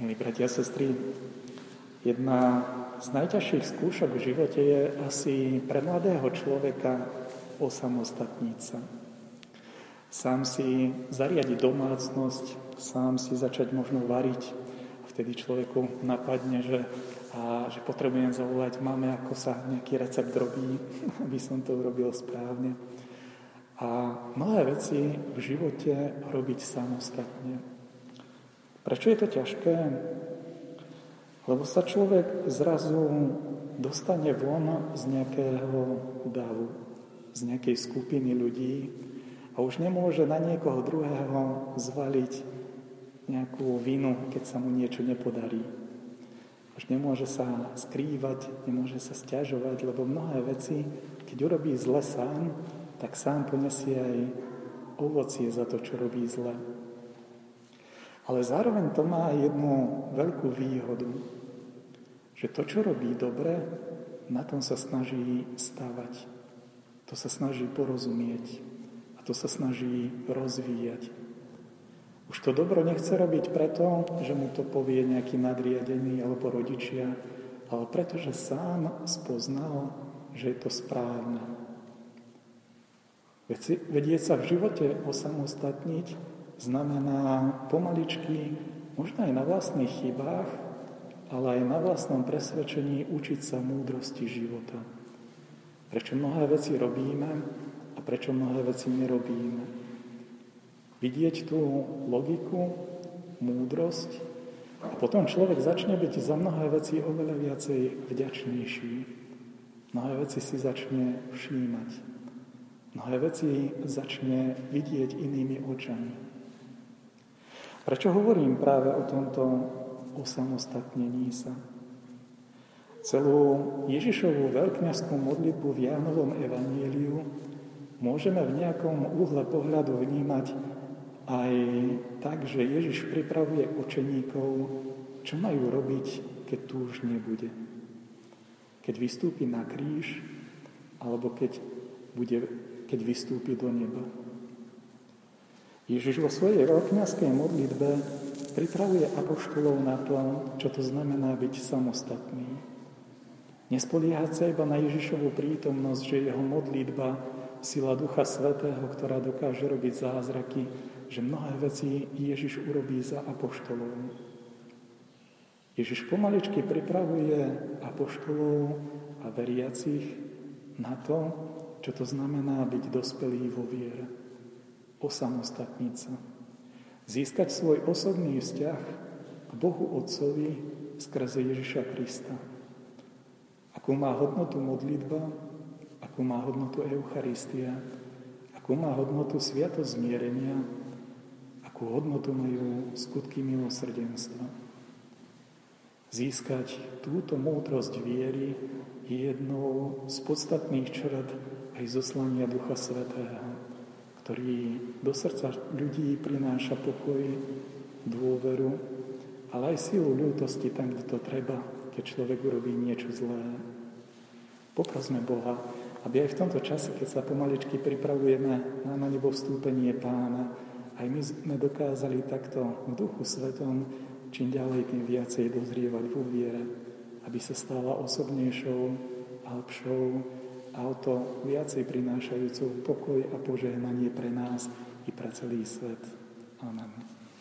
Milí bratia a sestry, jedna z najťažších skúšok v živote je asi pre mladého človeka osamostatniť sa. Sám si zariadiť domácnosť, sám si začať možno variť. Vtedy človeku napadne, že, a, že potrebujem zavolať máme, ako sa nejaký recept robí, aby som to urobil správne. A mnohé veci v živote robiť samostatne. Prečo je to ťažké? Lebo sa človek zrazu dostane von z nejakého davu, z nejakej skupiny ľudí a už nemôže na niekoho druhého zvaliť nejakú vinu, keď sa mu niečo nepodarí. Už nemôže sa skrývať, nemôže sa stiažovať, lebo mnohé veci, keď urobí zle sám, tak sám ponesie aj ovocie za to, čo robí zle. Ale zároveň to má jednu veľkú výhodu, že to, čo robí dobre, na tom sa snaží stavať. To sa snaží porozumieť a to sa snaží rozvíjať. Už to dobro nechce robiť preto, že mu to povie nejaký nadriadený alebo rodičia, ale preto, že sám spoznal, že je to správne. Vedieť sa v živote osamostatniť znamená pomaličky, možno aj na vlastných chybách, ale aj na vlastnom presvedčení učiť sa múdrosti života. Prečo mnohé veci robíme a prečo mnohé veci nerobíme. Vidieť tú logiku, múdrosť a potom človek začne byť za mnohé veci oveľa viacej vďačnejší. Mnohé veci si začne všímať. Mnohé veci začne vidieť inými očami. Prečo hovorím práve o tomto osamostatnení sa? Celú Ježišovú veľkňaskú modlitbu v Jánovom evaníliu môžeme v nejakom úhle pohľadu vnímať aj tak, že Ježiš pripravuje učeníkov, čo majú robiť, keď tu už nebude. Keď vystúpi na kríž, alebo keď, bude, keď vystúpi do neba. Ježiš vo svojej veľkňaskej modlitbe pripravuje apoštolov na to, čo to znamená byť samostatný. Nespoliehať sa iba na Ježišovú prítomnosť, že jeho modlitba, sila Ducha Svetého, ktorá dokáže robiť zázraky, že mnohé veci Ježiš urobí za apoštolov. Ježiš pomaličky pripravuje apoštolov a veriacich na to, čo to znamená byť dospelý vo viere osamostatniť sa. Získať svoj osobný vzťah k Bohu Otcovi skrze Ježiša Krista. Akú má hodnotu modlitba, akú má hodnotu Eucharistia, akú má hodnotu sviatosť zmierenia, akú hodnotu majú skutky milosrdenstva. Získať túto múdrosť viery je jednou z podstatných črad aj zoslania Ducha Svetého ktorý do srdca ľudí prináša pokoj, dôveru, ale aj silu ľútosti tam, kde to treba, keď človek urobí niečo zlé. Poprosme Boha, aby aj v tomto čase, keď sa pomaličky pripravujeme na, nebo vstúpenie pána, aj my sme dokázali takto v duchu svetom čím ďalej, tým viacej dozrievať vo viere, aby sa stala osobnejšou a lepšou to viacej prinášajúcou pokoj a požehnanie pre nás i pre celý svet. Amen.